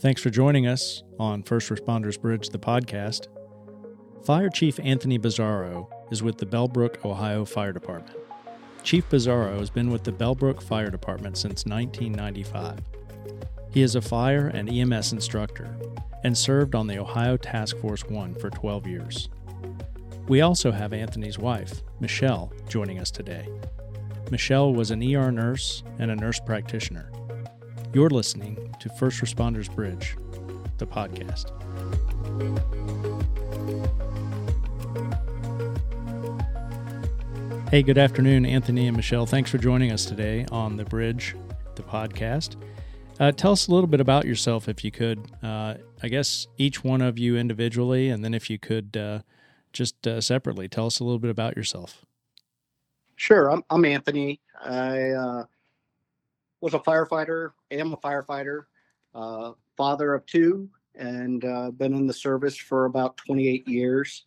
Thanks for joining us on First Responders Bridge, the podcast. Fire Chief Anthony Bizzarro is with the Bellbrook, Ohio Fire Department. Chief Bizzarro has been with the Bellbrook Fire Department since 1995. He is a fire and EMS instructor and served on the Ohio Task Force 1 for 12 years. We also have Anthony's wife, Michelle, joining us today. Michelle was an ER nurse and a nurse practitioner. You're listening to First Responders Bridge, the podcast. Hey, good afternoon, Anthony and Michelle. Thanks for joining us today on The Bridge, the podcast. Uh, tell us a little bit about yourself, if you could. Uh, I guess each one of you individually, and then if you could uh, just uh, separately, tell us a little bit about yourself. Sure. I'm, I'm Anthony. I uh, was a firefighter, am a firefighter, uh, father of two, and been in the service for about 28 years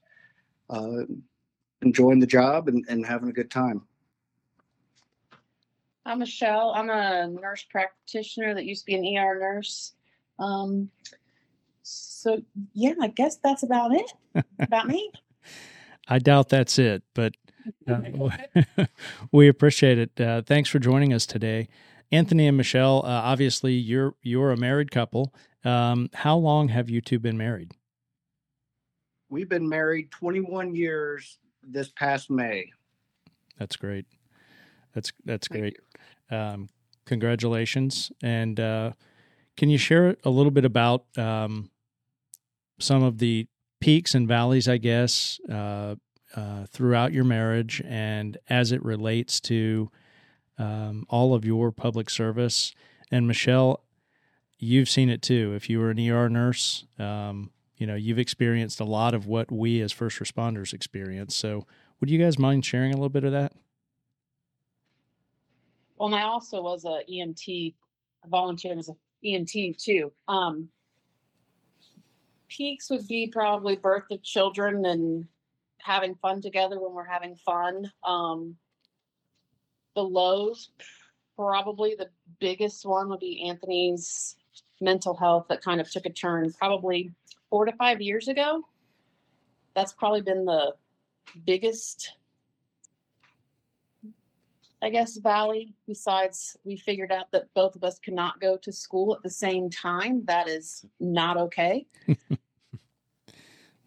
enjoying the job and, and having a good time. I'm Michelle. I'm a nurse practitioner that used to be an ER nurse. Um, so yeah, I guess that's about it about me. I doubt that's it, but uh, we appreciate it. Uh, thanks for joining us today, Anthony and Michelle. Uh, obviously, you're you're a married couple. Um, how long have you two been married? We've been married 21 years this past May. That's great. That's that's Thank great. Um, congratulations. And uh, can you share a little bit about um, some of the peaks and valleys, I guess, uh, uh, throughout your marriage and as it relates to um, all of your public service? And Michelle, you've seen it too. If you were an ER nurse, um, you know you've experienced a lot of what we as first responders experience so would you guys mind sharing a little bit of that well and i also was a emt a volunteer as a emt too um peaks would be probably birth of children and having fun together when we're having fun um the lows probably the biggest one would be anthony's mental health that kind of took a turn probably four to five years ago. That's probably been the biggest, I guess, valley. Besides, we figured out that both of us cannot go to school at the same time. That is not okay.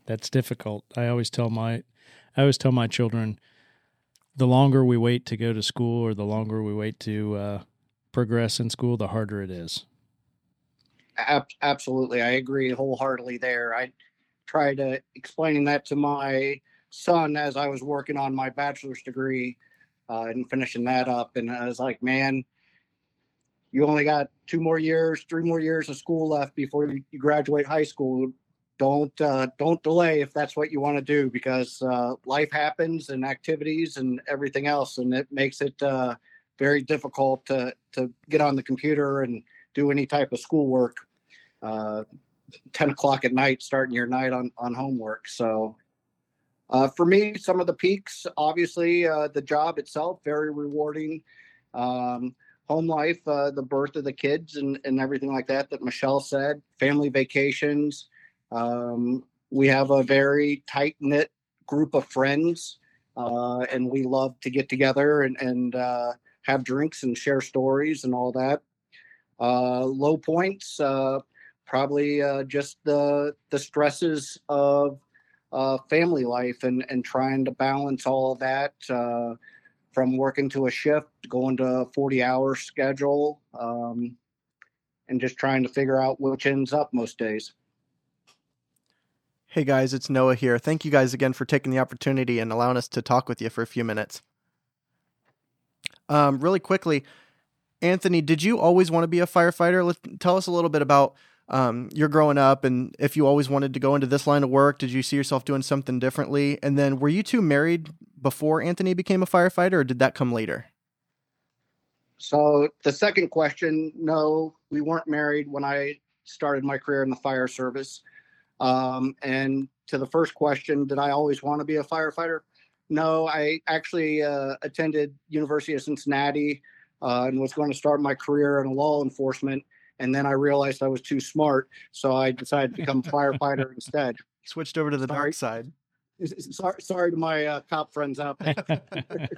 That's difficult. I always tell my, I always tell my children, the longer we wait to go to school or the longer we wait to uh, progress in school, the harder it is. Ab- absolutely, I agree wholeheartedly there. I tried uh, explaining that to my son as I was working on my bachelor's degree uh, and finishing that up, and I was like, man, you only got two more years, three more years of school left before you graduate high school. Don't uh, don't delay if that's what you want to do because uh, life happens and activities and everything else, and it makes it uh, very difficult to to get on the computer and do any type of schoolwork uh, 10 o'clock at night, starting your night on, on homework. So uh, for me, some of the peaks, obviously, uh, the job itself, very rewarding. Um, home life, the birth of the kids and, and everything like that, that Michelle said, family vacations. Um, we have a very tight knit group of friends, uh, and we love to get together and, and uh, have drinks and share stories and all that. Uh, low points, uh, probably uh, just the the stresses of uh, family life and and trying to balance all of that from working to a shift, going to a forty hour schedule, um, and just trying to figure out which ends up most days. Hey guys, it's Noah here. Thank you guys again for taking the opportunity and allowing us to talk with you for a few minutes. Um, really quickly, Anthony, did you always want to be a firefighter? Let's tell us a little bit about um, you're growing up and if you always wanted to go into this line of work, did you see yourself doing something differently? And then were you two married before Anthony became a firefighter or did that come later? So the second question, no, we weren't married when I started my career in the fire service. Um, and to the first question, did I always want to be a firefighter? No, I actually uh, attended University of Cincinnati uh, and was going to start my career in law enforcement and then I realized I was too smart, so I decided to become a firefighter instead. Switched over to the Sorry. dark side. Sorry, sorry to my uh, cop friends out there.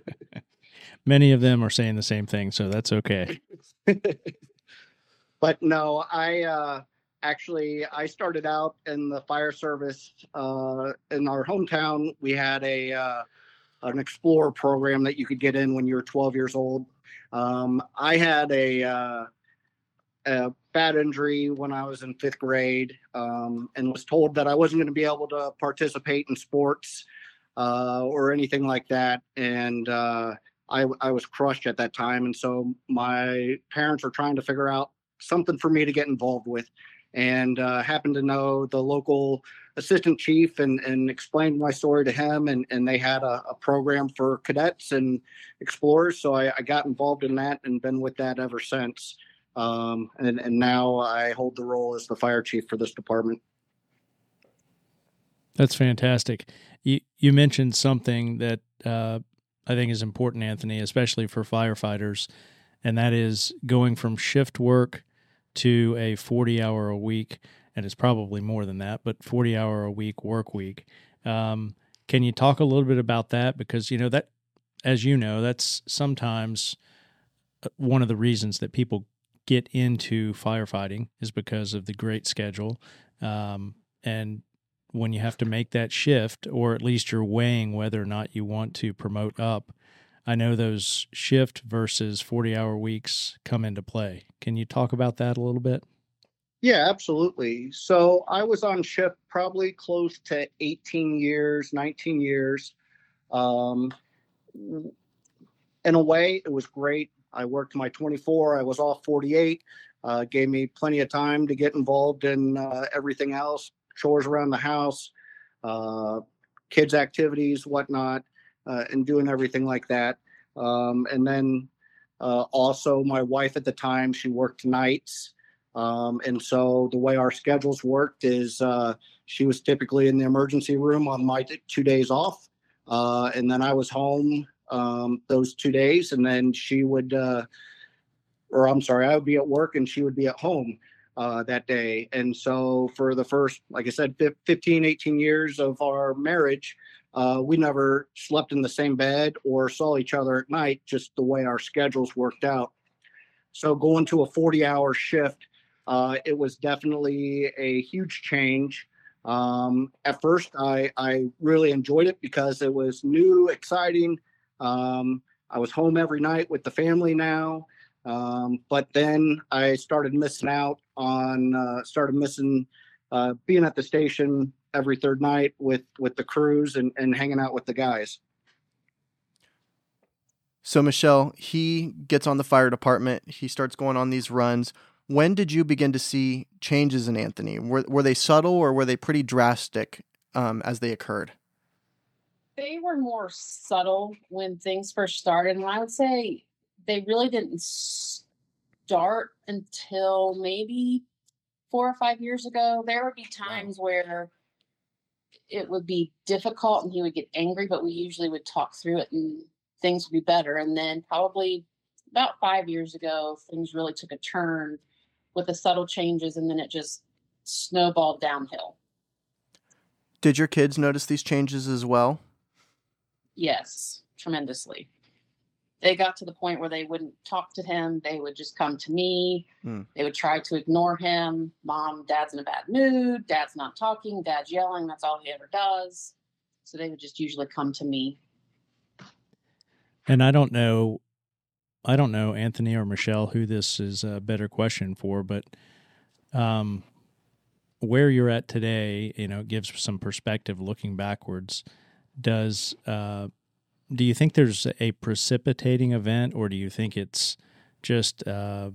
Many of them are saying the same thing, so that's okay. but no, I uh, actually I started out in the fire service uh, in our hometown. We had a uh, an explorer program that you could get in when you were 12 years old. Um, I had a, uh, a bad injury when I was in fifth grade um, and was told that I wasn't going to be able to participate in sports uh, or anything like that. And uh, I, I was crushed at that time. And so my parents were trying to figure out something for me to get involved with and uh, happened to know the local assistant chief and, and explained my story to him and, and they had a, a program for cadets and explorers so I, I got involved in that and been with that ever since um, and, and now i hold the role as the fire chief for this department That's fantastic. You you mentioned something that uh, I think is important, Anthony, especially for firefighters, and that is going from shift work to a forty hour a week, and it's probably more than that, but forty hour a week work week. Um, can you talk a little bit about that? Because you know that, as you know, that's sometimes uh, one of the reasons that people get into firefighting is because of the great schedule, um, and when you have to make that shift, or at least you're weighing whether or not you want to promote up. I know those shift versus 40 hour weeks come into play. Can you talk about that a little bit? Yeah, absolutely. So I was on shift probably close to 18 years, 19 years. Um, in a way, it was great. I worked my 24, I was off 48. Uh, gave me plenty of time to get involved in uh, everything else, chores around the house, uh, kids' activities, whatnot, uh, and doing everything like that. Um, and then uh, also, my wife at the time, she worked nights. Um, and so the way our schedules worked is uh, she was typically in the emergency room on my t- two days off. Uh, and then I was home um, those two days. And then she would, uh, or I'm sorry, I would be at work and she would be at home uh, that day. And so for the first, like I said, fif- 15, 18 years of our marriage, uh, we never slept in the same bed or saw each other at night, just the way our schedules worked out. So going to a 40 hour shift, uh, it was definitely a huge change. Um, at first, I, I really enjoyed it because it was new, exciting. Um, I was home every night with the family now. Um, but then I started missing out on, uh, started missing uh, being at the station every third night with with the crews and, and hanging out with the guys. So Michelle, he gets on the fire department. He starts going on these runs. When did you begin to see changes in Anthony? Were were they subtle or were they pretty drastic um, as they occurred? They were more subtle when things first started, and I would say they really didn't start until maybe four or five years ago. There would be times where it would be difficult and he would get angry, but we usually would talk through it and things would be better. And then probably about five years ago, things really took a turn with the subtle changes and then it just snowballed downhill. Did your kids notice these changes as well? Yes, tremendously. They got to the point where they wouldn't talk to him. They would just come to me. Hmm. They would try to ignore him. Mom, dad's in a bad mood. Dad's not talking. Dad's yelling. That's all he ever does. So they would just usually come to me. And I don't know, I don't know Anthony or Michelle who this is a better question for, but um, where you're at today, you know, gives some perspective looking backwards. Does uh, do you think there's a precipitating event, or do you think it's just uh,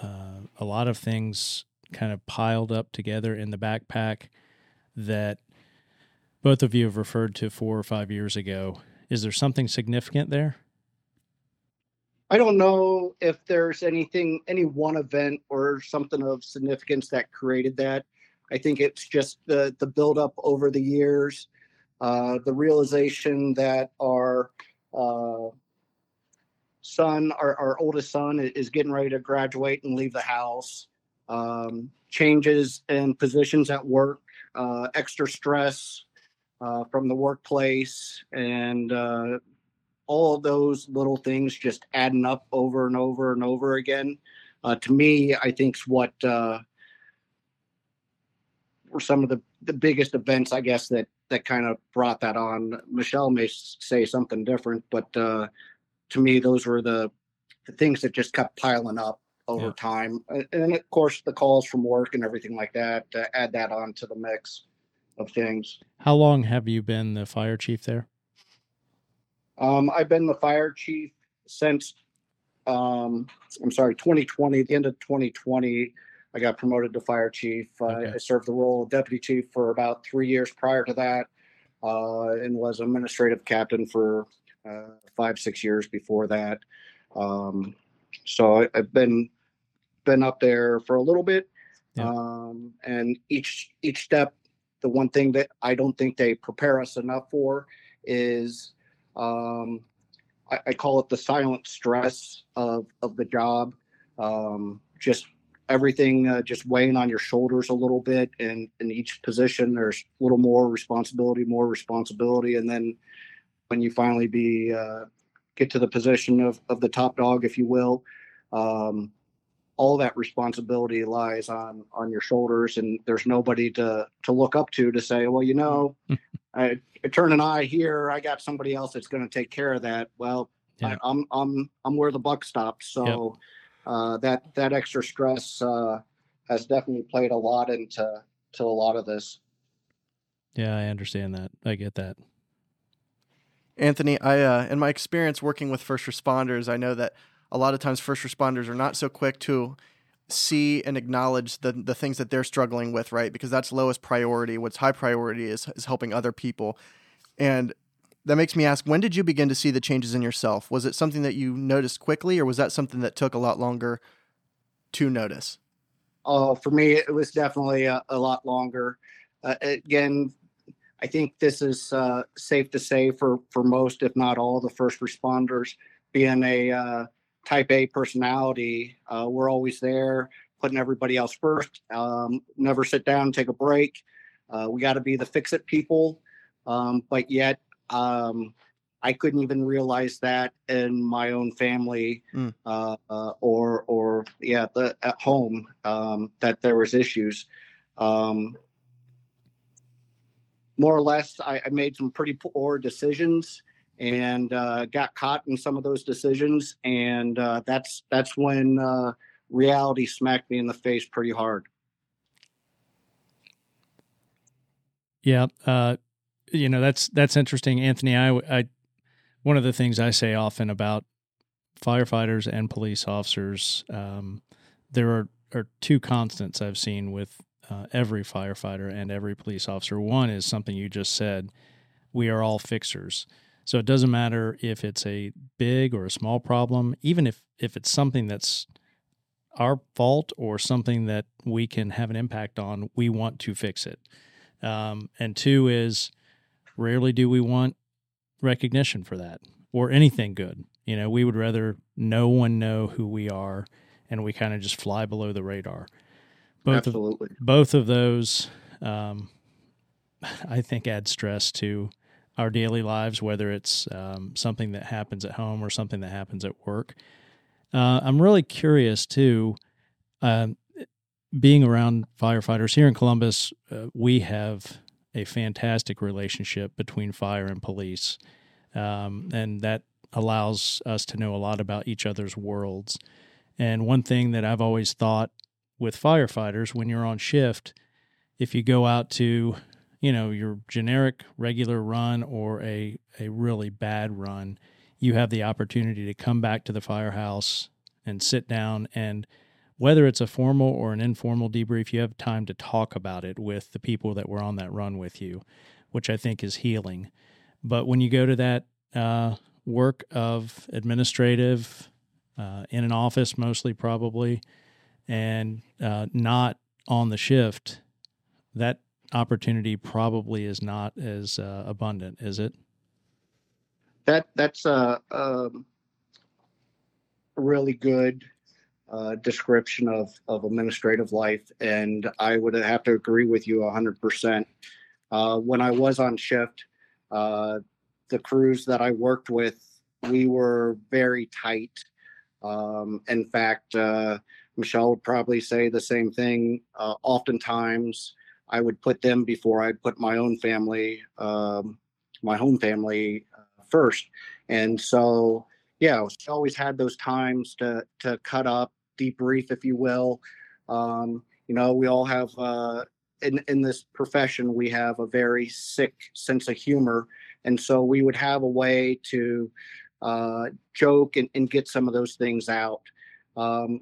uh, a lot of things kind of piled up together in the backpack that both of you have referred to four or five years ago? Is there something significant there? I don't know if there's anything, any one event or something of significance that created that. I think it's just the the buildup over the years, uh, the realization that our uh, son, our, our oldest son, is getting ready to graduate and leave the house. um, changes in positions at work, uh, extra stress uh, from the workplace, and uh, all of those little things just adding up over and over and over again. To me, I think is what were some of the, the biggest events, I guess, that that kind of brought that on. Michelle may say something different, but uh, to me, those were the, the things that just kept piling up over Yeah. time. And of course, the calls from work and everything like that, to add that on to the mix of things. How long have you been the fire chief there? Um, I've been the fire chief since, um, I'm sorry, 2020, the end of 2020. I got promoted to fire chief. Okay. I served the role of deputy chief for about three years prior to that, uh, and was administrative captain for uh, five, six years before that. Um, so I, I've been been up there for a little bit, Yeah. um, and each each step, the one thing that I don't think they prepare us enough for is um, I, I call it the silent stress of of the job. Um, just everything uh, just weighing on your shoulders a little bit, and in each position, there's a little more responsibility, more responsibility, and then when you finally be uh, get to the position of of the top dog, if you will. Um, all that responsibility lies on on your shoulders and there's nobody to to look up to to say well you know I, I turn an eye here i got somebody else that's going to take care of that well Yeah. I, i'm i'm i'm where the buck stops so uh that that extra stress uh has definitely played a lot into to a lot of this Yeah, I understand that. I get that. Anthony, I uh, in my experience working with first responders, I know that a lot of times first responders are not so quick to see and acknowledge the the things that they're struggling with, right? Because that's lowest priority. What's high priority is is helping other people. And that makes me ask, when did you begin to see the changes in yourself? Was it something that you noticed quickly or was that something that took a lot longer to notice? Uh, for me, it was definitely a, a lot longer. Uh, again, I think this is uh, safe to say for for most, if not all, the first responders. Being a uh, Type A personality, uh, we're always there, putting everybody else first. Um, never sit down, take a break. Uh, we got to be the fix it people, um, but yet um, I couldn't even realize that in my own family Mm. uh, uh, or or yeah, the, at home um, that there was issues. Um, more or less, I, I made some pretty poor decisions and uh, got caught in some of those decisions, and uh, that's that's when uh, reality smacked me in the face pretty hard. Yeah, uh, you know that's that's interesting, Anthony. I, I one of the things I say often about firefighters and police officers, um, there are are two constants I've seen with uh, every firefighter and every police officer. One is something you just said: we are all fixers. So it doesn't matter if it's a big or a small problem, even if if it's something that's our fault or something that we can have an impact on, we want to fix it. Um, and two is rarely do we want recognition for that or anything good. You know, we would rather no one know who we are and we kind of just fly below the radar. Both of, Absolutely. both of those, um, I think, add stress to our daily lives, whether it's um, something that happens at home or something that happens at work. Uh, I'm really curious too. Um, being around firefighters here in Columbus, uh, we have a fantastic relationship between fire and police, um, and that allows us to know a lot about each other's worlds. And one thing that I've always thought with firefighters, when you're on shift, if you go out to, you know, your generic regular run or a a really bad run, you have the opportunity to come back to the firehouse and sit down and whether it's a formal or an informal debrief, you have time to talk about it with the people that were on that run with you, which I think is healing. But when you go to that uh, work of administrative, uh, in an office mostly probably, and uh, not on the shift, that opportunity probably is not as uh, abundant, is it? That that's a, um, a really good uh, description of, of administrative life. And I would have to agree with you 100%. Uh, when I was on shift, uh, the crews that I worked with, we were very tight. Um, in fact, uh, Michelle would probably say the same thing. Uh, oftentimes, I would put them before I'd put my own family, um, my home family uh, first. And so, yeah, she always had those times to to cut up, debrief, if you will. Um, you know, we all have uh, in in this profession, we have a very sick sense of humor, and so we would have a way to uh, joke and, and get some of those things out. Um,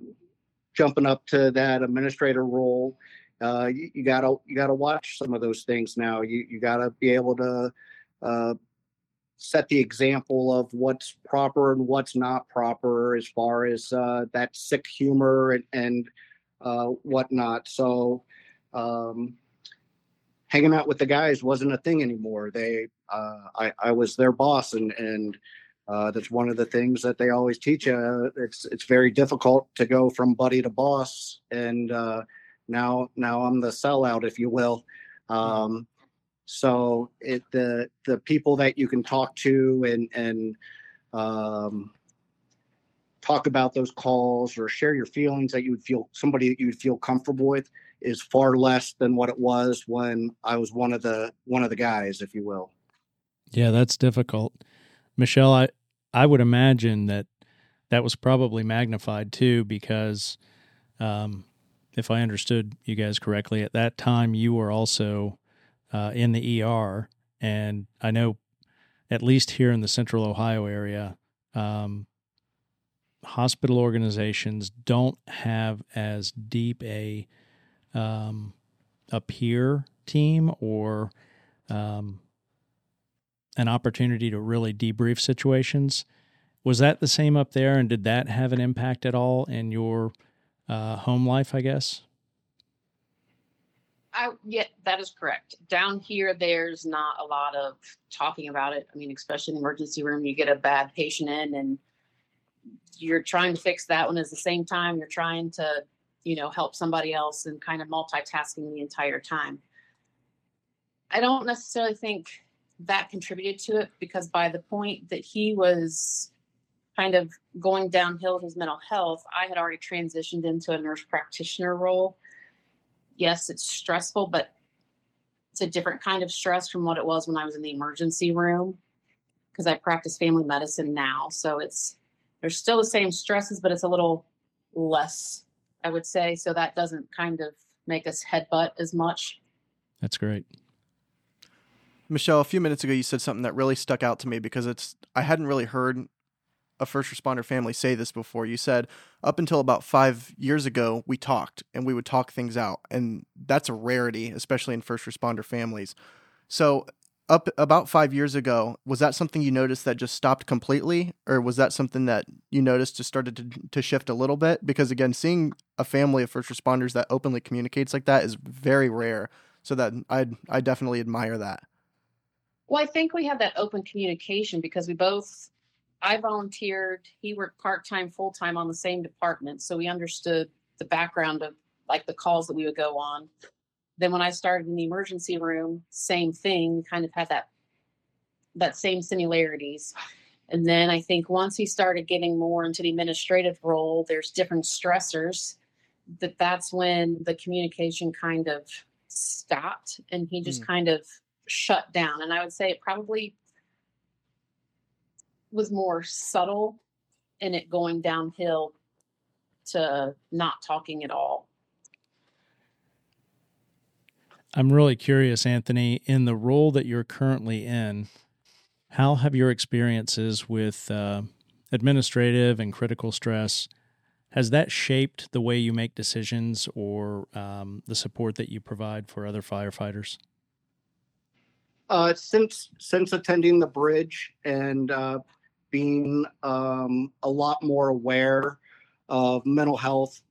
jumping up to that administrator role, uh, you, you, gotta you gotta watch some of those things now. You you gotta be able to uh, set the example of what's proper and what's not proper as far as uh, that sick humor and, and uh, whatnot. So um, hanging out with the guys wasn't a thing anymore. They uh, I I was their boss and and uh, that's one of the things that they always teach you. It's it's very difficult to go from buddy to boss, and uh, now now I'm the sellout, if you will. Um, so it the the people that you can talk to and and um, talk about those calls or share your feelings that you would feel somebody that you would feel comfortable with is far less than what it was when I was one of the one of the guys, if you will. Yeah, that's difficult. Michelle, I I would imagine that that was probably magnified too because um, if I understood you guys correctly, at that time you were also uh, in the ER, and I know at least here in the Central Ohio area, um, hospital organizations don't have as deep a um, a peer team or um, an opportunity to really debrief situations. Was that the same up there, and did that have an impact at all in your uh, home life? I guess. I yeah, that is correct. Down here, there's not a lot of talking about it. I mean, especially in the emergency room, you get a bad patient in, and you're trying to fix that one at the same time you're trying to, you know, help somebody else and kind of multitasking the entire time. I don't necessarily think that contributed to it because by the point that he was kind of going downhill with his mental health, I had already transitioned into a nurse practitioner role. Yes, it's stressful, but it's a different kind of stress from what it was when I was in the emergency room because I practice family medicine now. So it's there's still the same stresses, but it's a little less, I would say. So that doesn't kind of make us headbutt as much. That's great. Michelle, a few minutes ago, you said something that really stuck out to me because it's I hadn't really heard a first responder family say this before. You said up until about five years ago, we talked and we would talk things out, and that's a rarity, especially in first responder families. So, up about five years ago, was that something you noticed that just stopped completely, or was that something that you noticed just started to, to shift a little bit? Because again, seeing a family of first responders that openly communicates like that is very rare. So that I I definitely admire that. Well, I think we have that open communication because we both, I volunteered, he worked part time, full time on the same department. So we understood the background of like the calls that we would go on. Then when I started in the emergency room, same thing, kind of had that that same similarities. And then I think once he started getting more into the administrative role, there's different stressors. That that's when the communication kind of stopped, and he just mm. kind of shut down. And I would say it probably was more subtle in it going downhill to not talking at all. I'm really curious, Anthony, in the role that you're currently in, how have your experiences with uh, administrative and critical stress has that shaped the way you make decisions or um, the support that you provide for other firefighters? Uh, since since attending the bridge and uh, being um, a lot more aware of mental health,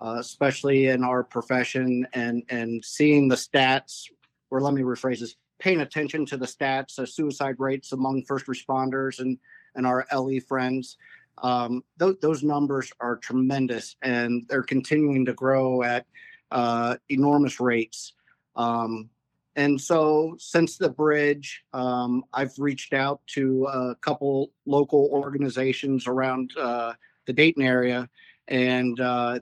uh, especially in our profession, and and seeing the stats, or let me rephrase this: paying attention to the stats, of suicide rates among first responders and and our LE friends. um, th- those numbers are tremendous and they're continuing to grow at uh, enormous rates. Um, and so, since the bridge, um, I've reached out to a couple local organizations around uh, the Dayton area, and uh,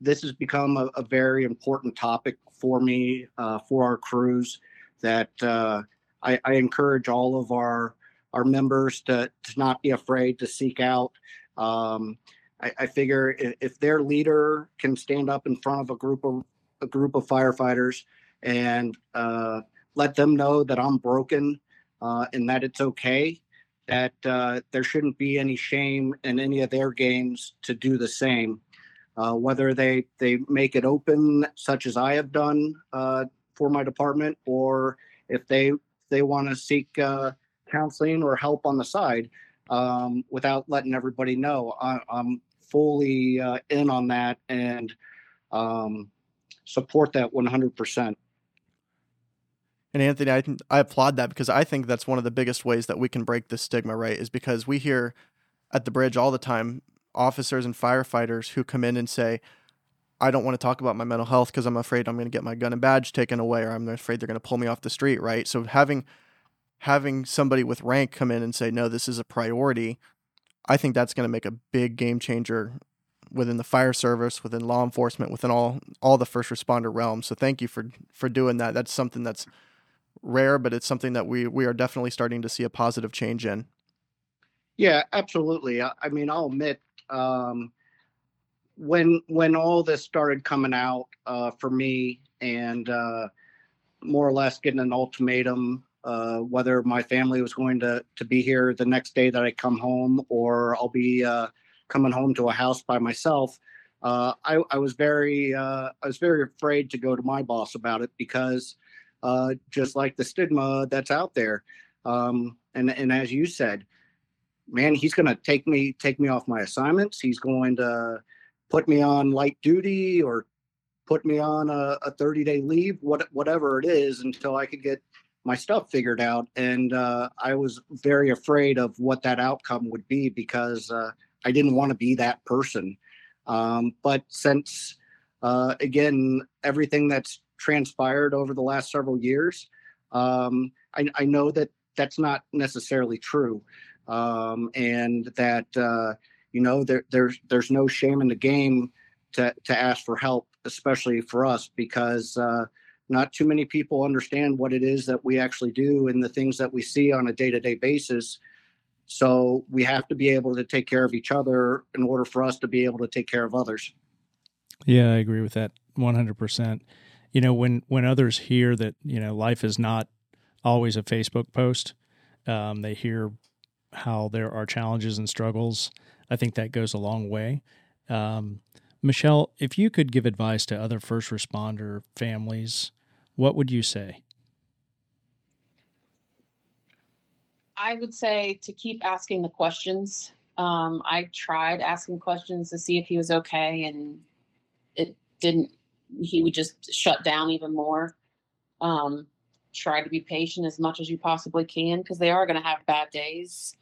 this has become a, a, very important topic for me, uh, for our crews. That uh, I, I, encourage all of our our members to, to not be afraid to seek out. Um, I, I, figure if, if, their leader can stand up in front of a group of a group of firefighters and uh, let them know that I'm broken uh, and that it's okay. That uh, there shouldn't be any shame in any of their games to do the same. Uh, whether they they make it open, such as I have done uh, for my department, or if they they want to seek uh, counseling or help on the side um, without letting everybody know. I, am fully in on that and um, support that 100%. And Anthony, I, I applaud that because I think that's one of the biggest ways that we can break this stigma, right? Is because we hear at the bridge all the time officers and firefighters who come in and say, I don't want to talk about my mental health because I'm afraid I'm going to get my gun and badge taken away or I'm afraid they're going to pull me off the street, right? So having having somebody with rank come in and say, "No, this is a priority," I think that's going to make a big game changer within the fire service, within law enforcement, within all all the first responder realms. So thank you for for doing that. That's something that's rare, but it's something that we we are definitely starting to see a positive change in. Yeah, absolutely. I, I mean, I'll admit um, when when all this started coming out uh, for me, and uh, more or less getting an ultimatum uh, whether my family was going to to be here the next day that I come home, or I'll be uh, coming home to a house by myself. Uh, I, I, was very uh, I was very afraid to go to my boss about it because uh, just like the stigma that's out there. Um, and and as you said, man, he's going to take me take me off my assignments. He's going to put me on light duty or put me on a, a 30 day leave, what, whatever it is, until I could get my stuff figured out. And uh, I was very afraid of what that outcome would be because uh, I didn't want to be that person. Um, but since, uh, again, everything that's transpired over the last several years, um, I, I, know that that's not necessarily true, um, and that uh, you know there, there's there's no shame in the game to to ask for help, especially for us, because uh, not too many people understand what it is that we actually do and the things that we see on a day to day basis. So we have to be able to take care of each other in order for us to be able to take care of others. Yeah, I agree with that 100% you know when when others hear that you know life is not always a facebook post um, they hear how there are challenges and struggles i think that goes a long way. Um, michelle if you could give advice to other first responder families what would you say? I would say to keep asking the questions. Um, i tried asking questions to see if he was okay and it didn't he would just shut down even more. Um, try to be patient as much as you possibly can because they are going to have bad days,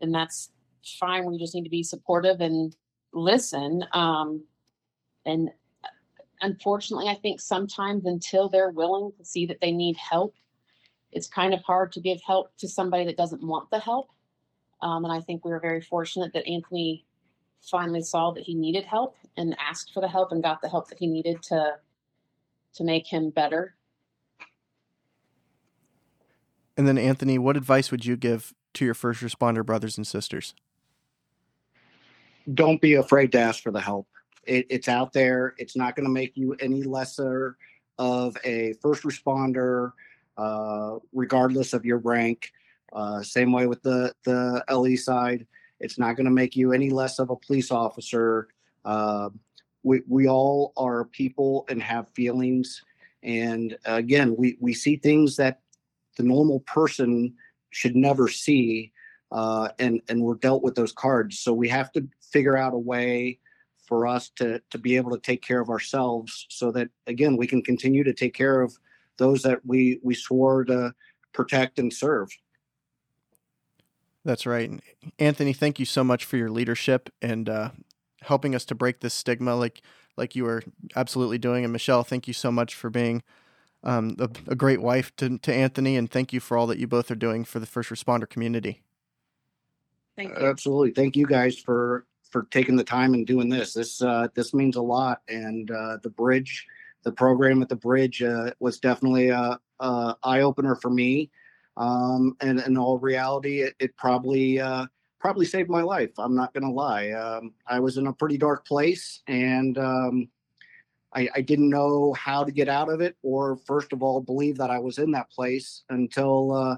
and that's fine. We just need to be supportive and listen. Um, and uh, unfortunately, I think sometimes until they're willing to see that they need help, it's kind of hard to give help to somebody that doesn't want the help. Um, and I think we were very fortunate that Anthony finally saw that he needed help and asked for the help and got the help that he needed to to make him better. And then Anthony, what advice would you give to your first responder brothers and sisters? Don't be afraid to ask for the help. It, it's out there. It's not going to make you any lesser of a first responder, uh, regardless of your rank. Uh, same way with the the LE side. It's not going to make you any less of a police officer. Uh, we, we all are people and have feelings. And again, we, we see things that the normal person should never see. Uh, and, and we're dealt with those cards. So we have to figure out a way for us to, to be able to take care of ourselves so that, again, we can continue to take care of those that we, we swore to protect and serve. That's right. Anthony, thank you so much for your leadership and uh, helping us to break this stigma like like you were absolutely doing. And Michelle, thank you so much for being um, a, a, great wife to, to Anthony, and thank you for all that you both are doing for the first responder community. Thank you. Absolutely. Thank you guys for for taking the time and doing this. This uh, this means a lot. And uh, the bridge, the program at the bridge, uh, was definitely a, a eye opener for me. Um, and in all reality, it, it probably uh, probably saved my life. I'm not going to lie. Um, I was in a pretty dark place, and um, I, I, didn't know how to get out of it, or first of all, believe that I was in that place until uh,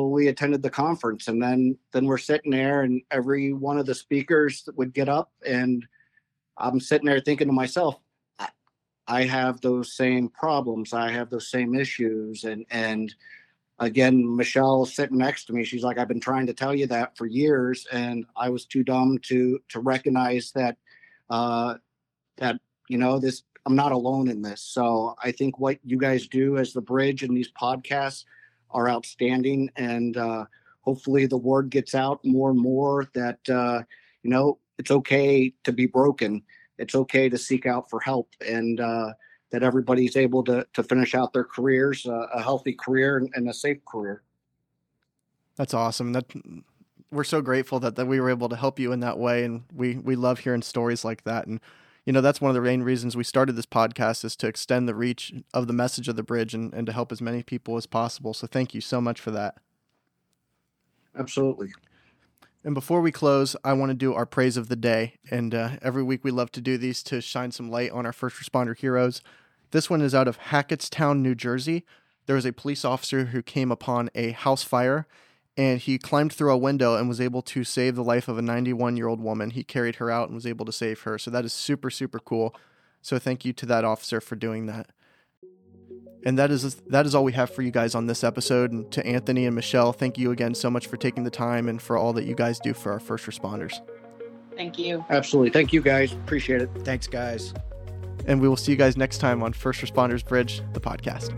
we attended the conference, and then then we're sitting there, and every one of the speakers would get up, and I'm sitting there thinking to myself, I, I have those same problems, I have those same issues, and and again, Michelle sitting next to me, she's like, I've been trying to tell you that for years, and I was too dumb to to recognize that uh, that you know this. I'm not alone in this. So I think what you guys do as the bridge and these podcasts are outstanding, and uh, hopefully the word gets out more and more that uh, you know it's okay to be broken. It's okay to seek out for help, and uh, that everybody's able to to finish out their careers, uh, a healthy career and, and, a safe career. That's awesome. That we're so grateful that, that we were able to help you in that way, and we we love hearing stories like that. And you know that's one of the main reasons we started this podcast is to extend the reach of the message of the bridge and, and to help as many people as possible. So thank you so much for that. Absolutely. And before we close, I want to do our praise of the day. And uh, every week we love to do these to shine some light on our first responder heroes. This one is out of Hackettstown, New Jersey. There was a police officer who came upon a house fire and he climbed through a window and was able to save the life of a 91 year old woman. He carried her out and was able to save her. So that is super, super cool. So thank you to that officer for doing that. And that is that is all we have for you guys on this episode. And to Anthony and Michelle, thank you again so much for taking the time and for all that you guys do for our first responders. Thank you. Absolutely. Thank you guys. Appreciate it. Thanks guys. And we will see you guys next time on First Responders Bridge, the podcast.